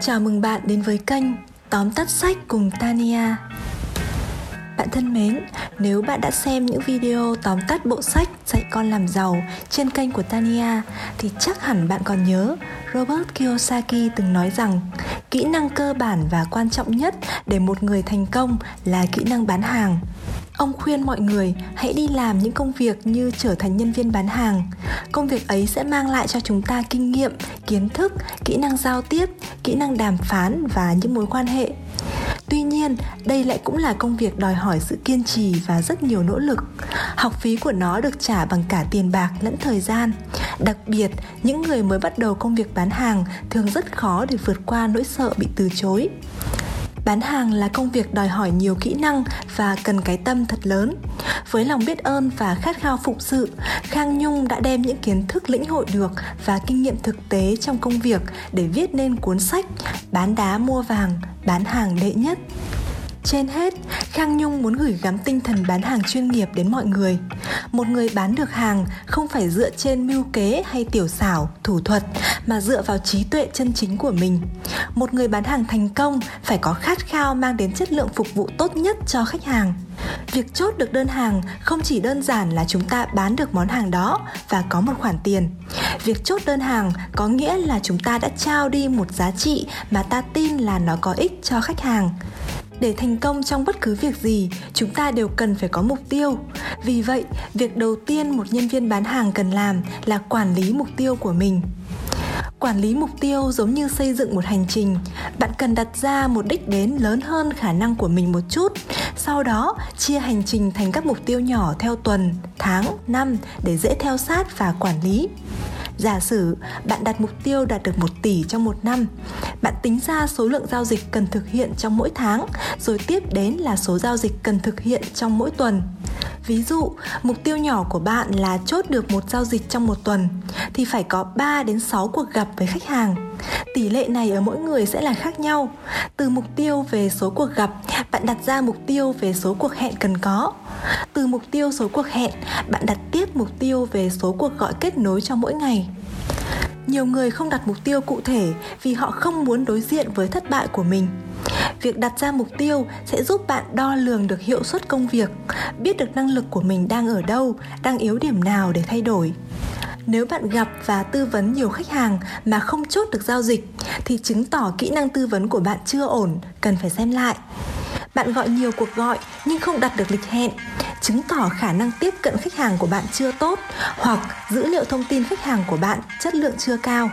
Chào mừng bạn đến với kênh Tóm tắt sách cùng Tania. Bạn thân mến, nếu bạn đã xem những video tóm tắt bộ sách Dạy con làm giàu trên kênh của Tania thì chắc hẳn bạn còn nhớ Robert Kiyosaki từng nói rằng kỹ năng cơ bản và quan trọng nhất để một người thành công là kỹ năng bán hàng. Ông khuyên mọi người hãy đi làm những công việc như trở thành nhân viên bán hàng. Công việc ấy sẽ mang lại cho chúng ta kinh nghiệm, kiến thức, kỹ năng giao tiếp, kỹ năng đàm phán và những mối quan hệ. Tuy nhiên, đây lại cũng là công việc đòi hỏi sự kiên trì và rất nhiều nỗ lực. Học phí của nó được trả bằng cả tiền bạc lẫn thời gian. Đặc biệt, những người mới bắt đầu công việc bán hàng thường rất khó để vượt qua nỗi sợ bị từ chối. Bán hàng là công việc đòi hỏi nhiều kỹ năng và cần cái tâm thật lớn. Với lòng biết ơn và khát khao phụng sự, Khang Nhung đã đem những kiến thức lĩnh hội được và kinh nghiệm thực tế trong công việc để viết nên cuốn sách Bán đá mua vàng, bán hàng đệ nhất. Trên hết, Khang Nhung muốn gửi gắm tinh thần bán hàng chuyên nghiệp đến mọi người. Một người bán được hàng không phải dựa trên mưu kế hay tiểu xảo, thủ thuật mà dựa vào trí tuệ chân chính của mình. Một người bán hàng thành công phải có khát khao mang đến chất lượng phục vụ tốt nhất cho khách hàng. Việc chốt được đơn hàng không chỉ đơn giản là chúng ta bán được món hàng đó và có một khoản tiền. Việc chốt đơn hàng có nghĩa là chúng ta đã trao đi một giá trị mà ta tin là nó có ích cho khách hàng để thành công trong bất cứ việc gì, chúng ta đều cần phải có mục tiêu. Vì vậy, việc đầu tiên một nhân viên bán hàng cần làm là quản lý mục tiêu của mình. Quản lý mục tiêu giống như xây dựng một hành trình. Bạn cần đặt ra một đích đến lớn hơn khả năng của mình một chút, sau đó chia hành trình thành các mục tiêu nhỏ theo tuần, tháng, năm để dễ theo sát và quản lý. Giả sử bạn đặt mục tiêu đạt được 1 tỷ trong một năm, bạn tính ra số lượng giao dịch cần thực hiện trong mỗi tháng, rồi tiếp đến là số giao dịch cần thực hiện trong mỗi tuần. Ví dụ, mục tiêu nhỏ của bạn là chốt được một giao dịch trong một tuần thì phải có 3 đến 6 cuộc gặp với khách hàng. Tỷ lệ này ở mỗi người sẽ là khác nhau. Từ mục tiêu về số cuộc gặp, bạn đặt ra mục tiêu về số cuộc hẹn cần có. Từ mục tiêu số cuộc hẹn, bạn đặt tiếp mục tiêu về số cuộc gọi kết nối cho mỗi ngày nhiều người không đặt mục tiêu cụ thể vì họ không muốn đối diện với thất bại của mình việc đặt ra mục tiêu sẽ giúp bạn đo lường được hiệu suất công việc, biết được năng lực của mình đang ở đâu, đang yếu điểm nào để thay đổi. Nếu bạn gặp và tư vấn nhiều khách hàng mà không chốt được giao dịch, thì chứng tỏ kỹ năng tư vấn của bạn chưa ổn, cần phải xem lại. Bạn gọi nhiều cuộc gọi nhưng không đặt được lịch hẹn, chứng tỏ khả năng tiếp cận khách hàng của bạn chưa tốt hoặc dữ liệu thông tin khách hàng của bạn chất lượng chưa cao.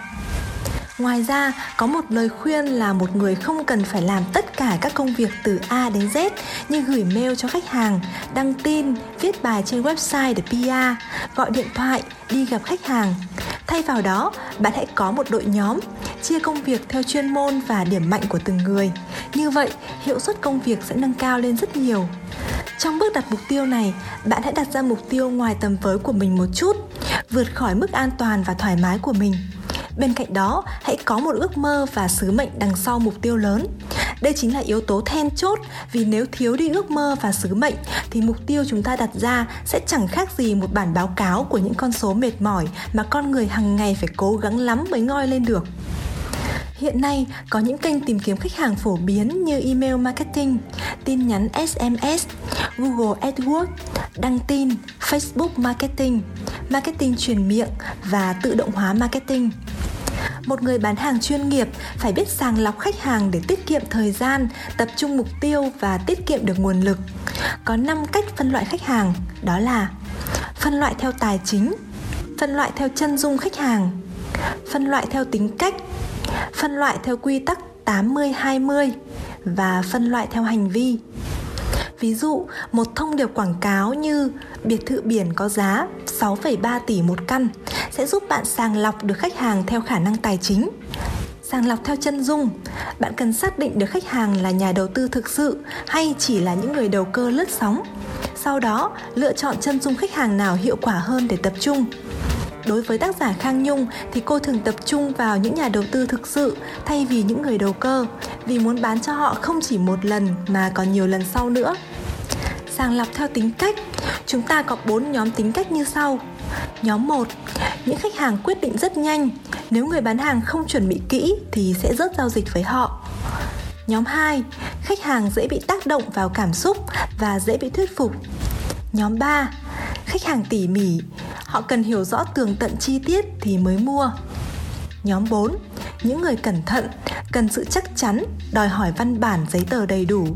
Ngoài ra, có một lời khuyên là một người không cần phải làm tất cả các công việc từ A đến Z như gửi mail cho khách hàng, đăng tin, viết bài trên website để PR, gọi điện thoại, đi gặp khách hàng. Thay vào đó, bạn hãy có một đội nhóm, chia công việc theo chuyên môn và điểm mạnh của từng người. Như vậy, hiệu suất công việc sẽ nâng cao lên rất nhiều. Trong bước đặt mục tiêu này, bạn hãy đặt ra mục tiêu ngoài tầm với của mình một chút, vượt khỏi mức an toàn và thoải mái của mình. Bên cạnh đó, hãy có một ước mơ và sứ mệnh đằng sau mục tiêu lớn. Đây chính là yếu tố then chốt vì nếu thiếu đi ước mơ và sứ mệnh thì mục tiêu chúng ta đặt ra sẽ chẳng khác gì một bản báo cáo của những con số mệt mỏi mà con người hàng ngày phải cố gắng lắm mới ngoi lên được. Hiện nay có những kênh tìm kiếm khách hàng phổ biến như email marketing, tin nhắn SMS, Google AdWords, đăng tin, Facebook marketing, marketing truyền miệng và tự động hóa marketing một người bán hàng chuyên nghiệp phải biết sàng lọc khách hàng để tiết kiệm thời gian, tập trung mục tiêu và tiết kiệm được nguồn lực có 5 cách phân loại khách hàng, đó là phân loại theo tài chính, phân loại theo chân dung khách hàng, phân loại theo tính cách, phân loại theo quy tắc 80-20 và phân loại theo hành vi. Ví dụ, một thông điệp quảng cáo như biệt thự biển có giá 6,3 tỷ một căn sẽ giúp bạn sàng lọc được khách hàng theo khả năng tài chính. Sàng lọc theo chân dung, bạn cần xác định được khách hàng là nhà đầu tư thực sự hay chỉ là những người đầu cơ lướt sóng. Sau đó, lựa chọn chân dung khách hàng nào hiệu quả hơn để tập trung Đối với tác giả Khang Nhung thì cô thường tập trung vào những nhà đầu tư thực sự thay vì những người đầu cơ vì muốn bán cho họ không chỉ một lần mà còn nhiều lần sau nữa. Sàng lọc theo tính cách, chúng ta có 4 nhóm tính cách như sau. Nhóm 1, những khách hàng quyết định rất nhanh, Nếu người bán hàng không chuẩn bị kỹ thì sẽ rớt giao dịch với họ. Nhóm 2, khách hàng dễ bị tác động vào cảm xúc và dễ bị thuyết phục. Nhóm 3, khách hàng tỉ mỉ, họ cần hiểu rõ tường tận chi tiết thì mới mua. Nhóm 4, những người cẩn thận, cần sự chắc chắn, đòi hỏi văn bản giấy tờ đầy đủ.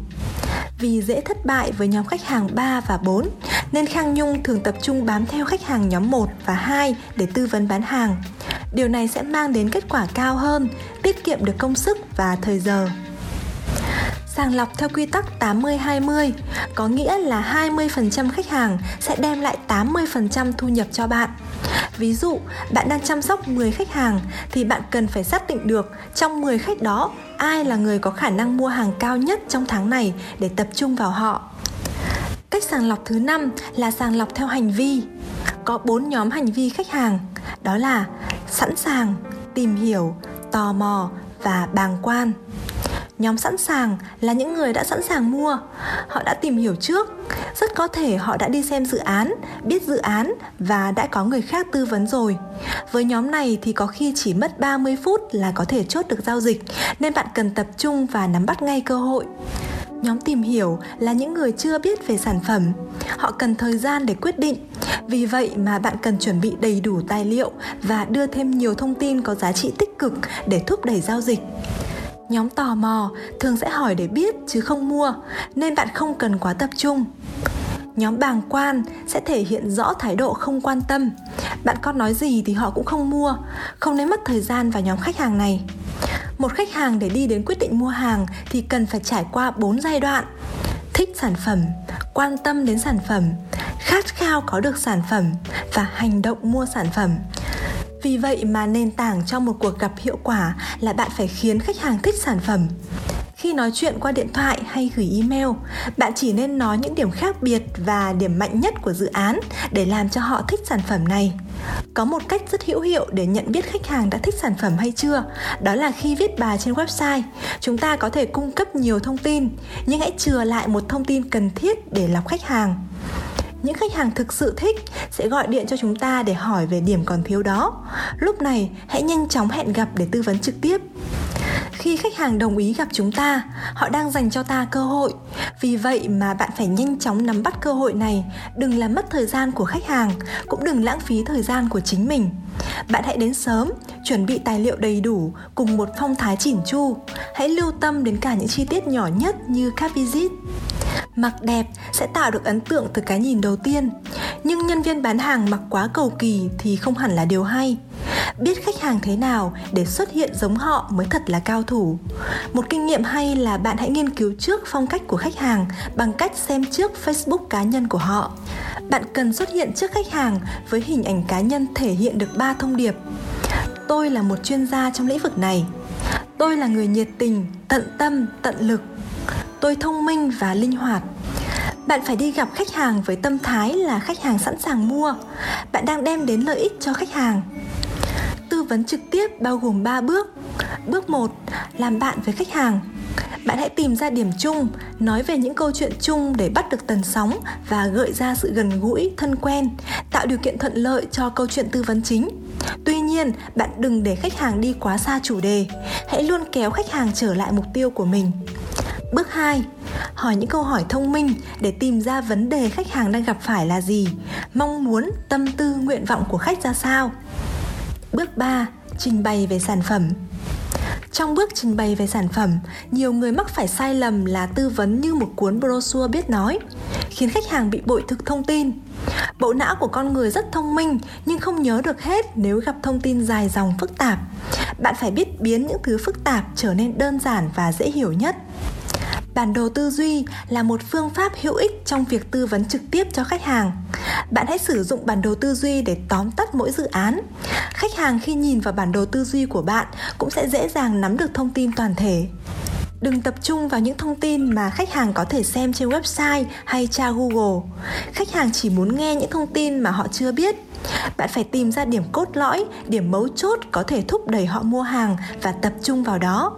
Vì dễ thất bại với nhóm khách hàng 3 và 4, nên Khang Nhung thường tập trung bám theo khách hàng nhóm 1 và 2 để tư vấn bán hàng. Điều này sẽ mang đến kết quả cao hơn, tiết kiệm được công sức và thời giờ. Sàng lọc theo quy tắc 80-20 có nghĩa là 20% khách hàng sẽ đem lại 80% thu nhập cho bạn. Ví dụ, bạn đang chăm sóc 10 khách hàng thì bạn cần phải xác định được trong 10 khách đó ai là người có khả năng mua hàng cao nhất trong tháng này để tập trung vào họ. Cách sàng lọc thứ năm là sàng lọc theo hành vi. Có 4 nhóm hành vi khách hàng, đó là sẵn sàng, tìm hiểu, tò mò và bàng quan nhóm sẵn sàng là những người đã sẵn sàng mua. Họ đã tìm hiểu trước. Rất có thể họ đã đi xem dự án, biết dự án và đã có người khác tư vấn rồi. Với nhóm này thì có khi chỉ mất 30 phút là có thể chốt được giao dịch, nên bạn cần tập trung và nắm bắt ngay cơ hội. Nhóm tìm hiểu là những người chưa biết về sản phẩm. Họ cần thời gian để quyết định. Vì vậy mà bạn cần chuẩn bị đầy đủ tài liệu và đưa thêm nhiều thông tin có giá trị tích cực để thúc đẩy giao dịch nhóm tò mò, thường sẽ hỏi để biết chứ không mua, nên bạn không cần quá tập trung. Nhóm bàng quan sẽ thể hiện rõ thái độ không quan tâm. Bạn có nói gì thì họ cũng không mua, không nên mất thời gian vào nhóm khách hàng này. Một khách hàng để đi đến quyết định mua hàng thì cần phải trải qua 4 giai đoạn. Thích sản phẩm, quan tâm đến sản phẩm, khát khao có được sản phẩm và hành động mua sản phẩm vì vậy mà nền tảng cho một cuộc gặp hiệu quả là bạn phải khiến khách hàng thích sản phẩm. Khi nói chuyện qua điện thoại hay gửi email, bạn chỉ nên nói những điểm khác biệt và điểm mạnh nhất của dự án để làm cho họ thích sản phẩm này. Có một cách rất hữu hiệu để nhận biết khách hàng đã thích sản phẩm hay chưa, đó là khi viết bài trên website, chúng ta có thể cung cấp nhiều thông tin, nhưng hãy chừa lại một thông tin cần thiết để lọc khách hàng những khách hàng thực sự thích sẽ gọi điện cho chúng ta để hỏi về điểm còn thiếu đó. Lúc này, hãy nhanh chóng hẹn gặp để tư vấn trực tiếp. Khi khách hàng đồng ý gặp chúng ta, họ đang dành cho ta cơ hội. Vì vậy mà bạn phải nhanh chóng nắm bắt cơ hội này. Đừng làm mất thời gian của khách hàng, cũng đừng lãng phí thời gian của chính mình. Bạn hãy đến sớm, chuẩn bị tài liệu đầy đủ, cùng một phong thái chỉn chu. Hãy lưu tâm đến cả những chi tiết nhỏ nhất như các visit mặc đẹp sẽ tạo được ấn tượng từ cái nhìn đầu tiên. Nhưng nhân viên bán hàng mặc quá cầu kỳ thì không hẳn là điều hay. Biết khách hàng thế nào để xuất hiện giống họ mới thật là cao thủ. Một kinh nghiệm hay là bạn hãy nghiên cứu trước phong cách của khách hàng bằng cách xem trước facebook cá nhân của họ. Bạn cần xuất hiện trước khách hàng với hình ảnh cá nhân thể hiện được ba thông điệp. Tôi là một chuyên gia trong lĩnh vực này. Tôi là người nhiệt tình, tận tâm, tận lực tôi thông minh và linh hoạt. Bạn phải đi gặp khách hàng với tâm thái là khách hàng sẵn sàng mua. Bạn đang đem đến lợi ích cho khách hàng. Tư vấn trực tiếp bao gồm 3 bước. Bước 1 làm bạn với khách hàng. Bạn hãy tìm ra điểm chung, nói về những câu chuyện chung để bắt được tần sóng và gợi ra sự gần gũi, thân quen, tạo điều kiện thuận lợi cho câu chuyện tư vấn chính. Tuy nhiên, bạn đừng để khách hàng đi quá xa chủ đề. Hãy luôn kéo khách hàng trở lại mục tiêu của mình. Bước 2. Hỏi những câu hỏi thông minh để tìm ra vấn đề khách hàng đang gặp phải là gì, mong muốn, tâm tư, nguyện vọng của khách ra sao. Bước 3. Trình bày về sản phẩm. Trong bước trình bày về sản phẩm, nhiều người mắc phải sai lầm là tư vấn như một cuốn brochure biết nói, khiến khách hàng bị bội thực thông tin. Bộ não của con người rất thông minh nhưng không nhớ được hết nếu gặp thông tin dài dòng phức tạp. Bạn phải biết biến những thứ phức tạp trở nên đơn giản và dễ hiểu nhất bản đồ tư duy là một phương pháp hữu ích trong việc tư vấn trực tiếp cho khách hàng. Bạn hãy sử dụng bản đồ tư duy để tóm tắt mỗi dự án. Khách hàng khi nhìn vào bản đồ tư duy của bạn cũng sẽ dễ dàng nắm được thông tin toàn thể đừng tập trung vào những thông tin mà khách hàng có thể xem trên website hay tra google. Khách hàng chỉ muốn nghe những thông tin mà họ chưa biết. Bạn phải tìm ra điểm cốt lõi điểm mấu chốt có thể thúc đẩy họ mua hàng và tập trung vào đó.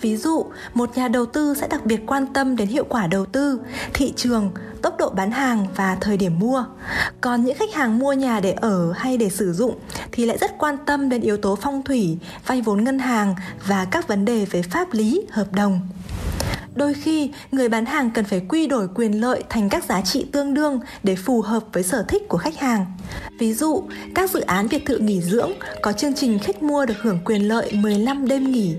Ví dụ, một nhà đầu tư sẽ đặc biệt quan tâm đến hiệu quả đầu tư, thị trường, tốc độ bán hàng và thời điểm mua. Còn những khách hàng mua nhà để ở hay để sử dụng thì lại rất quan tâm đến yếu tố phong thủy, vay vốn ngân hàng và các vấn đề về pháp lý, hợp đồng đôi khi người bán hàng cần phải quy đổi quyền lợi thành các giá trị tương đương để phù hợp với sở thích của khách hàng. Ví dụ, các dự án biệt thự nghỉ dưỡng có chương trình khách mua được hưởng quyền lợi 15 đêm nghỉ.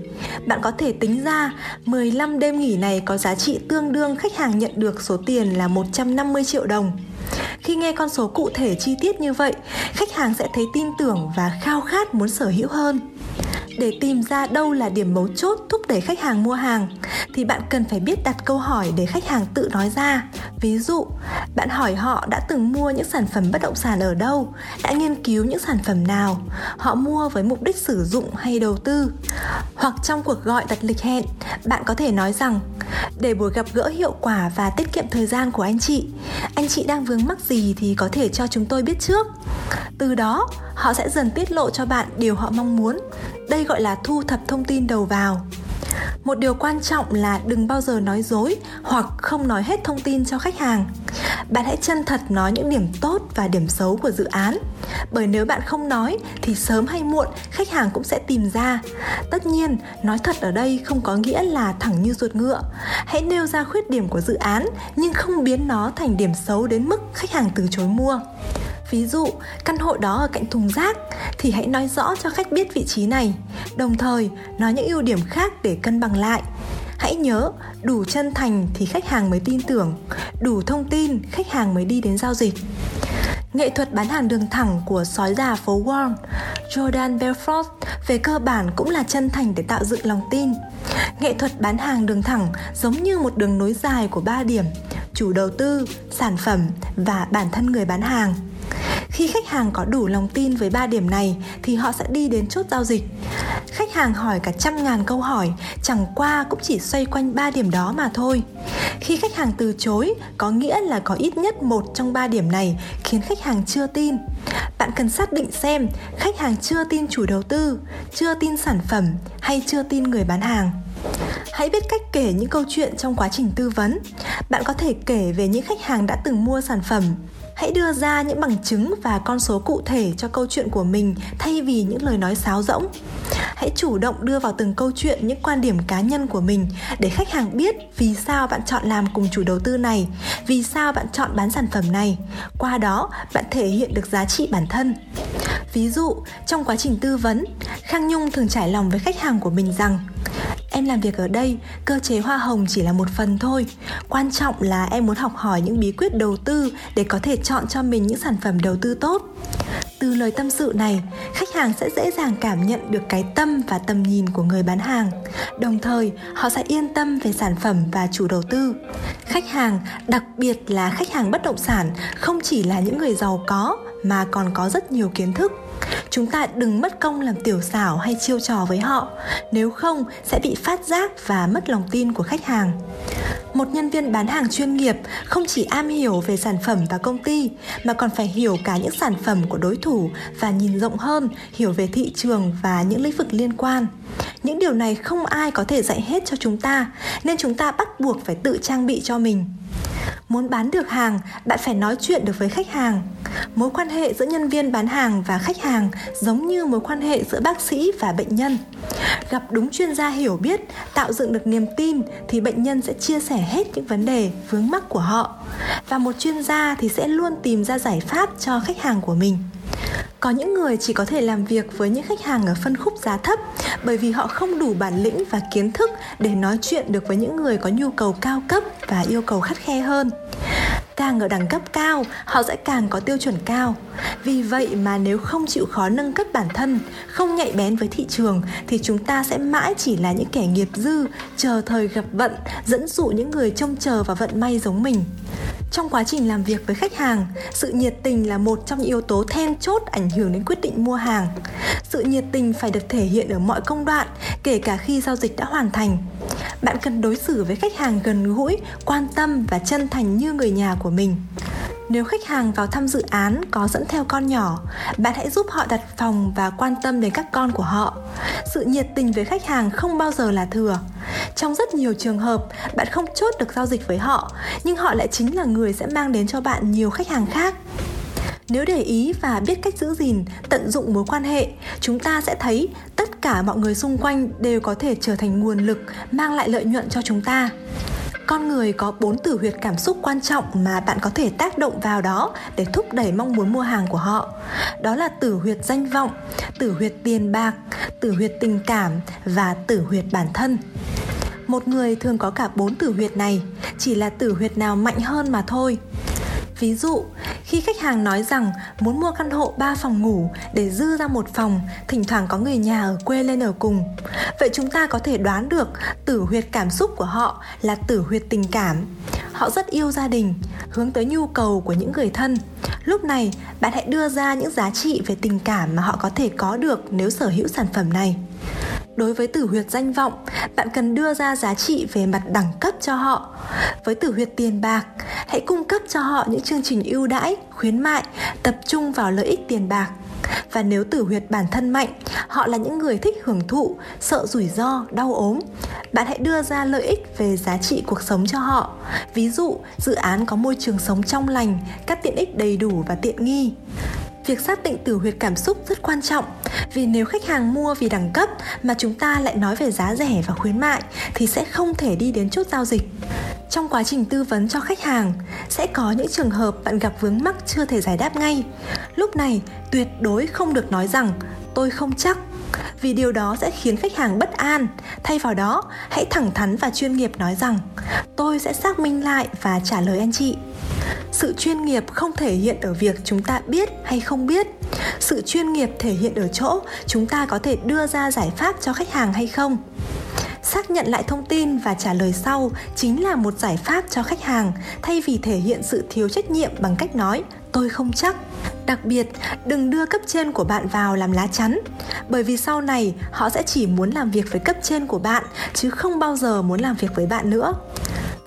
Bạn có thể tính ra 15 đêm nghỉ này có giá trị tương đương khách hàng nhận được số tiền là 150 triệu đồng. Khi nghe con số cụ thể chi tiết như vậy, khách hàng sẽ thấy tin tưởng và khao khát muốn sở hữu hơn để tìm ra đâu là điểm mấu chốt thúc đẩy khách hàng mua hàng, thì bạn cần phải biết đặt câu hỏi để khách hàng tự nói ra. Ví dụ, bạn hỏi họ đã từng mua những sản phẩm bất động sản ở đâu, đã nghiên cứu những sản phẩm nào, họ mua với mục đích sử dụng hay đầu tư. Hoặc trong cuộc gọi đặt lịch hẹn, bạn có thể nói rằng, để buổi gặp gỡ hiệu quả và tiết kiệm thời gian của anh chị anh chị đang vướng mắc gì thì có thể cho chúng tôi biết trước. Từ đó, họ sẽ dần tiết lộ cho bạn điều họ mong muốn đây gọi là thu thập thông tin đầu vào. Một điều quan trọng là đừng bao giờ nói dối hoặc không nói hết thông tin cho khách hàng. Bạn hãy chân thật nói những điểm tốt và điểm xấu của dự án. Bởi nếu bạn không nói thì sớm hay muộn khách hàng cũng sẽ tìm ra. Tất nhiên, nói thật ở đây không có nghĩa là thẳng như ruột ngựa. Hãy nêu ra khuyết điểm của dự án nhưng không biến nó thành điểm xấu đến mức khách hàng từ chối mua ví dụ căn hộ đó ở cạnh thùng rác thì hãy nói rõ cho khách biết vị trí này đồng thời nói những ưu điểm khác để cân bằng lại hãy nhớ đủ chân thành thì khách hàng mới tin tưởng đủ thông tin khách hàng mới đi đến giao dịch Nghệ thuật bán hàng đường thẳng của sói già phố Wall, Jordan Belfort về cơ bản cũng là chân thành để tạo dựng lòng tin. Nghệ thuật bán hàng đường thẳng giống như một đường nối dài của ba điểm, chủ đầu tư, sản phẩm và bản thân người bán hàng. Khi khách hàng có đủ lòng tin với ba điểm này thì họ sẽ đi đến chốt giao dịch. Khách hàng hỏi cả trăm ngàn câu hỏi, chẳng qua cũng chỉ xoay quanh ba điểm đó mà thôi. Khi khách hàng từ chối, có nghĩa là có ít nhất một trong ba điểm này khiến khách hàng chưa tin. Bạn cần xác định xem khách hàng chưa tin chủ đầu tư, chưa tin sản phẩm hay chưa tin người bán hàng hãy biết cách kể những câu chuyện trong quá trình tư vấn bạn có thể kể về những khách hàng đã từng mua sản phẩm hãy đưa ra những bằng chứng và con số cụ thể cho câu chuyện của mình thay vì những lời nói sáo rỗng. Hãy chủ động đưa vào từng câu chuyện những quan điểm cá nhân của mình để khách hàng biết vì sao bạn chọn làm cùng chủ đầu tư này, vì sao bạn chọn bán sản phẩm này. Qua đó, bạn thể hiện được giá trị bản thân. Ví dụ, trong quá trình tư vấn, khang nhung thường trải lòng với khách hàng của mình rằng em làm việc ở đây, cơ chế hoa hồng chỉ là một phần thôi. Quan trọng là em muốn học hỏi những bí quyết đầu tư để có thể chọn cho mình những sản phẩm đầu tư tốt. Từ lời tâm sự này, khách hàng sẽ dễ dàng cảm nhận được cái tâm và tầm nhìn của người bán hàng. Đồng thời, họ sẽ yên tâm về sản phẩm và chủ đầu tư. Khách hàng, đặc biệt là khách hàng bất động sản, không chỉ là những người giàu có mà còn có rất nhiều kiến thức chúng ta đừng mất công làm tiểu xảo hay chiêu trò với họ. Nếu không, sẽ bị phát giác và mất lòng tin của khách hàng. Một nhân viên bán hàng chuyên nghiệp không chỉ am hiểu về sản phẩm và công ty, mà còn phải hiểu cả những sản phẩm của đối thủ và nhìn rộng hơn, hiểu về thị trường và những lĩnh vực liên quan. Những điều này không ai có thể dạy hết cho chúng ta, nên chúng ta bắt buộc phải tự trang bị cho mình muốn bán được hàng, bạn phải nói chuyện được với khách hàng. Mối quan hệ giữa nhân viên bán hàng và khách hàng giống như mối quan hệ giữa bác sĩ và bệnh nhân. Gặp đúng chuyên gia hiểu biết, tạo dựng được niềm tin thì bệnh nhân sẽ chia sẻ hết những vấn đề, vướng mắc của họ. Và một chuyên gia thì sẽ luôn tìm ra giải pháp cho khách hàng của mình có những người chỉ có thể làm việc với những khách hàng ở phân khúc giá thấp bởi vì họ không đủ bản lĩnh và kiến thức để nói chuyện được với những người có nhu cầu cao cấp và yêu cầu khắt khe hơn. Càng ở đẳng cấp cao, họ sẽ càng có tiêu chuẩn cao. Vì vậy mà nếu không chịu khó nâng cấp bản thân, không nhạy bén với thị trường thì chúng ta sẽ mãi chỉ là những kẻ nghiệp dư, chờ thời gặp vận, dẫn dụ những người trông chờ vào vận may giống mình trong quá trình làm việc với khách hàng, sự nhiệt tình là một trong những yếu tố then chốt ảnh hưởng đến quyết định mua hàng. Sự nhiệt tình phải được thể hiện ở mọi công đoạn, kể cả khi giao dịch đã hoàn thành. Bạn cần đối xử với khách hàng gần gũi, quan tâm và chân thành như người nhà của mình nếu khách hàng vào thăm dự án có dẫn theo con nhỏ, bạn hãy giúp họ đặt phòng và quan tâm đến các con của họ. Sự nhiệt tình với khách hàng không bao giờ là thừa. Trong rất nhiều trường hợp, bạn không chốt được giao dịch với họ, nhưng họ lại chính là người sẽ mang đến cho bạn nhiều khách hàng khác. Nếu để ý và biết cách giữ gìn, tận dụng mối quan hệ, chúng ta sẽ thấy tất cả mọi người xung quanh đều có thể trở thành nguồn lực mang lại lợi nhuận cho chúng ta con người có bốn tử huyệt cảm xúc quan trọng mà bạn có thể tác động vào đó để thúc đẩy mong muốn mua hàng của họ. Đó là tử huyệt danh vọng, tử huyệt tiền bạc, tử huyệt tình cảm và tử huyệt bản thân. Một người thường có cả bốn tử huyệt này, chỉ là tử huyệt nào mạnh hơn mà thôi. Ví dụ, khi khách hàng nói rằng muốn mua căn hộ 3 phòng ngủ để dư ra một phòng, thỉnh thoảng có người nhà ở quê lên ở cùng. Vậy chúng ta có thể đoán được tử huyệt cảm xúc của họ là tử huyệt tình cảm. Họ rất yêu gia đình, hướng tới nhu cầu của những người thân. Lúc này, bạn hãy đưa ra những giá trị về tình cảm mà họ có thể có được nếu sở hữu sản phẩm này đối với tử huyệt danh vọng, bạn cần đưa ra giá trị về mặt đẳng cấp cho họ. Với tử huyệt tiền bạc, hãy cung cấp cho họ những chương trình ưu đãi, khuyến mại, tập trung vào lợi ích tiền bạc. Và nếu tử huyệt bản thân mạnh, họ là những người thích hưởng thụ, sợ rủi ro, đau ốm, bạn hãy đưa ra lợi ích về giá trị cuộc sống cho họ. Ví dụ, dự án có môi trường sống trong lành các tiện ích đầy đủ và tiện nghi việc xác định tử huyệt cảm xúc rất quan trọng. Vì nếu khách hàng mua vì đẳng cấp mà chúng ta lại nói về giá rẻ và khuyến mại, thì sẽ không thể đi đến chốt giao dịch. Trong quá trình tư vấn cho khách hàng, sẽ có những trường hợp bạn gặp vướng mắc chưa thể giải đáp ngay. Lúc này, tuyệt đối không được nói rằng, tôi không chắc. Vì điều đó sẽ khiến khách hàng bất an. Thay vào đó, hãy thẳng thắn và chuyên nghiệp nói rằng, tôi sẽ xác minh lại và trả lời anh chị sự chuyên nghiệp không thể hiện ở việc chúng ta biết hay không biết. Sự chuyên nghiệp thể hiện ở chỗ chúng ta có thể đưa ra giải pháp cho khách hàng hay không. Xác nhận lại thông tin và trả lời sau chính là một giải pháp cho khách hàng, thay vì thể hiện sự thiếu trách nhiệm bằng cách nói, tôi không chắc. Đặc biệt, đừng đưa cấp trên của bạn vào làm lá chắn, bởi vì sau này họ sẽ chỉ muốn làm việc với cấp trên của bạn, chứ không bao giờ muốn làm việc với bạn nữa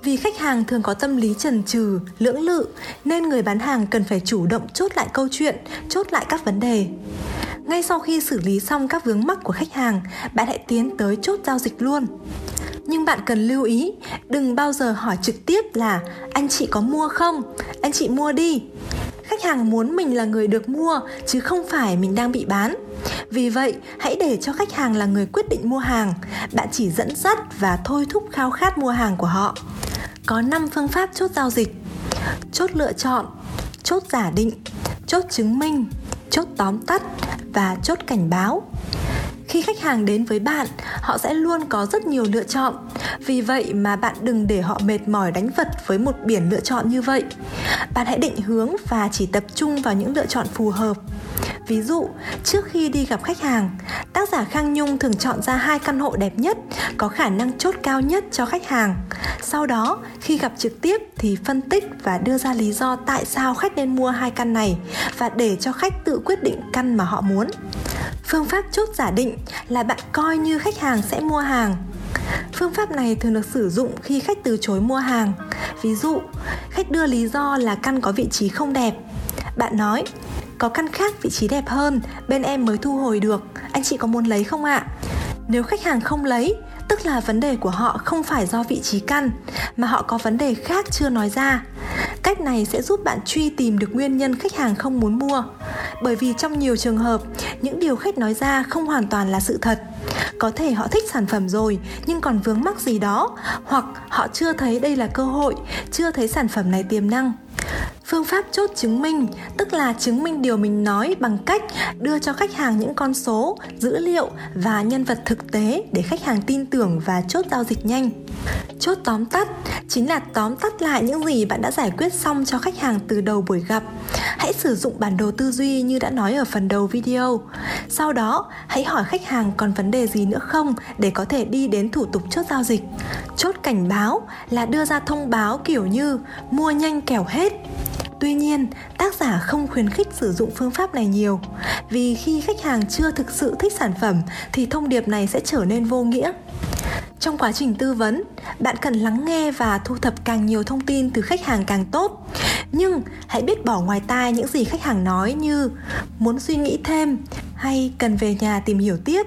vì khách hàng thường có tâm lý chần chừ, lưỡng lự nên người bán hàng cần phải chủ động chốt lại câu chuyện, chốt lại các vấn đề. Ngay sau khi xử lý xong các vướng mắc của khách hàng, bạn hãy tiến tới chốt giao dịch luôn. Nhưng bạn cần lưu ý, đừng bao giờ hỏi trực tiếp là anh chị có mua không? Anh chị mua đi. Khách hàng muốn mình là người được mua chứ không phải mình đang bị bán. Vì vậy, hãy để cho khách hàng là người quyết định mua hàng. Bạn chỉ dẫn dắt và thôi thúc khao khát mua hàng của họ. Có 5 phương pháp chốt giao dịch. Chốt lựa chọn, chốt giả định, chốt chứng minh, chốt tóm tắt và chốt cảnh báo. Khi khách hàng đến với bạn họ sẽ luôn có rất nhiều lựa chọn. Vì vậy mà bạn đừng để họ mệt mỏi đánh vật với một biển lựa chọn như vậy. Bạn hãy định hướng và chỉ tập trung vào những lựa chọn phù hợp. Ví dụ, trước khi đi gặp khách hàng, tác giả Khang Nhung thường chọn ra hai căn hộ đẹp nhất, có khả năng chốt cao nhất cho khách hàng. Sau đó, khi gặp trực tiếp thì phân tích và đưa ra lý do tại sao khách nên mua hai căn này và để cho khách tự quyết định căn mà họ muốn. Phương pháp chốt giả định là bạn coi như khách hàng sẽ mua hàng. Phương pháp này thường được sử dụng khi khách từ chối mua hàng. Ví dụ, khách đưa lý do là căn có vị trí không đẹp. Bạn nói, có căn khác vị trí đẹp hơn, bên em mới thu hồi được, anh chị có muốn lấy không ạ? Nếu khách hàng không lấy, tức là vấn đề của họ không phải do vị trí căn, mà họ có vấn đề khác chưa nói ra. Cách này sẽ giúp bạn truy tìm được nguyên nhân khách hàng không muốn mua. Bởi vì trong nhiều trường hợp, những điều khách nói ra không hoàn toàn là sự thật. Có thể họ thích sản phẩm rồi nhưng còn vướng mắc gì đó, hoặc họ chưa thấy đây là cơ hội, chưa thấy sản phẩm này tiềm năng phương pháp chốt chứng minh, tức là chứng minh điều mình nói bằng cách đưa cho khách hàng những con số, dữ liệu và nhân vật thực tế để khách hàng tin tưởng và chốt giao dịch nhanh. Chốt tóm tắt chính là tóm tắt lại những gì bạn đã giải quyết xong cho khách hàng từ đầu buổi gặp. Hãy sử dụng bản đồ tư duy như đã nói ở phần đầu video. Sau đó, hãy hỏi khách hàng còn vấn đề gì nữa không để có thể đi đến thủ tục chốt giao dịch. Chốt cảnh báo là đưa ra thông báo kiểu như mua nhanh kẻo hết. Tuy nhiên, tác giả không khuyến khích sử dụng phương pháp này nhiều vì khi khách hàng chưa thực sự thích sản phẩm thì thông điệp này sẽ trở nên vô nghĩa. Trong quá trình tư vấn, bạn cần lắng nghe và thu thập càng nhiều thông tin từ khách hàng càng tốt. Nhưng hãy biết bỏ ngoài tai những gì khách hàng nói như muốn suy nghĩ thêm, hay cần về nhà tìm hiểu tiếp.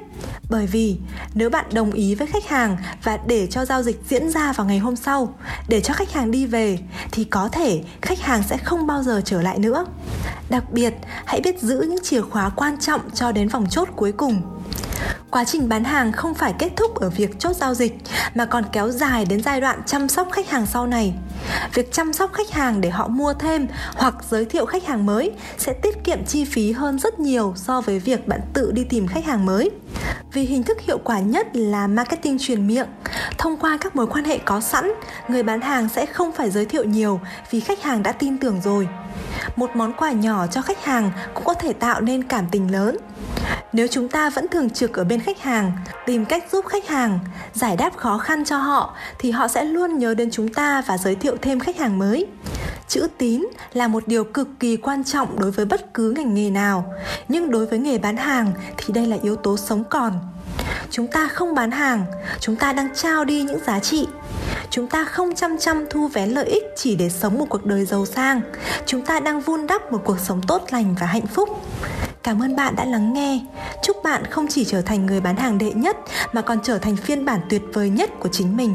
Bởi vì nếu bạn đồng ý với khách hàng và để cho giao dịch diễn ra vào ngày hôm sau để cho khách hàng đi về thì có thể khách hàng sẽ không bao giờ trở lại nữa. Đặc biệt hãy biết giữ những chìa khóa quan trọng cho đến vòng chốt cuối cùng quá trình bán hàng không phải kết thúc ở việc chốt giao dịch, mà còn kéo dài đến giai đoạn chăm sóc khách hàng sau này. Việc chăm sóc khách hàng để họ mua thêm hoặc giới thiệu khách hàng mới sẽ tiết kiệm chi phí hơn rất nhiều so với việc bạn tự đi tìm khách hàng mới. Vì hình thức hiệu quả nhất là marketing truyền miệng. Thông qua các mối quan hệ có sẵn, người bán hàng sẽ không phải giới thiệu nhiều vì khách hàng đã tin tưởng rồi một món quà nhỏ cho khách hàng cũng có thể tạo nên cảm tình lớn. Nếu chúng ta vẫn thường trực ở bên khách hàng, tìm cách giúp khách hàng, giải đáp khó khăn cho họ, thì họ sẽ luôn nhớ đến chúng ta và giới thiệu thêm khách hàng mới chữ tín là một điều cực kỳ quan trọng đối với bất cứ ngành nghề nào. Nhưng đối với nghề bán hàng thì đây là yếu tố sống còn. Chúng ta không bán hàng, chúng ta đang trao đi những giá trị. Chúng ta không chăm chăm thu vén lợi ích chỉ để sống một cuộc đời giàu sang. Chúng ta đang vun đắp một cuộc sống tốt lành và hạnh phúc. Cảm ơn bạn đã lắng nghe. Chúc bạn không chỉ trở thành người bán hàng đệ nhất, mà còn trở thành phiên bản tuyệt vời nhất của chính mình.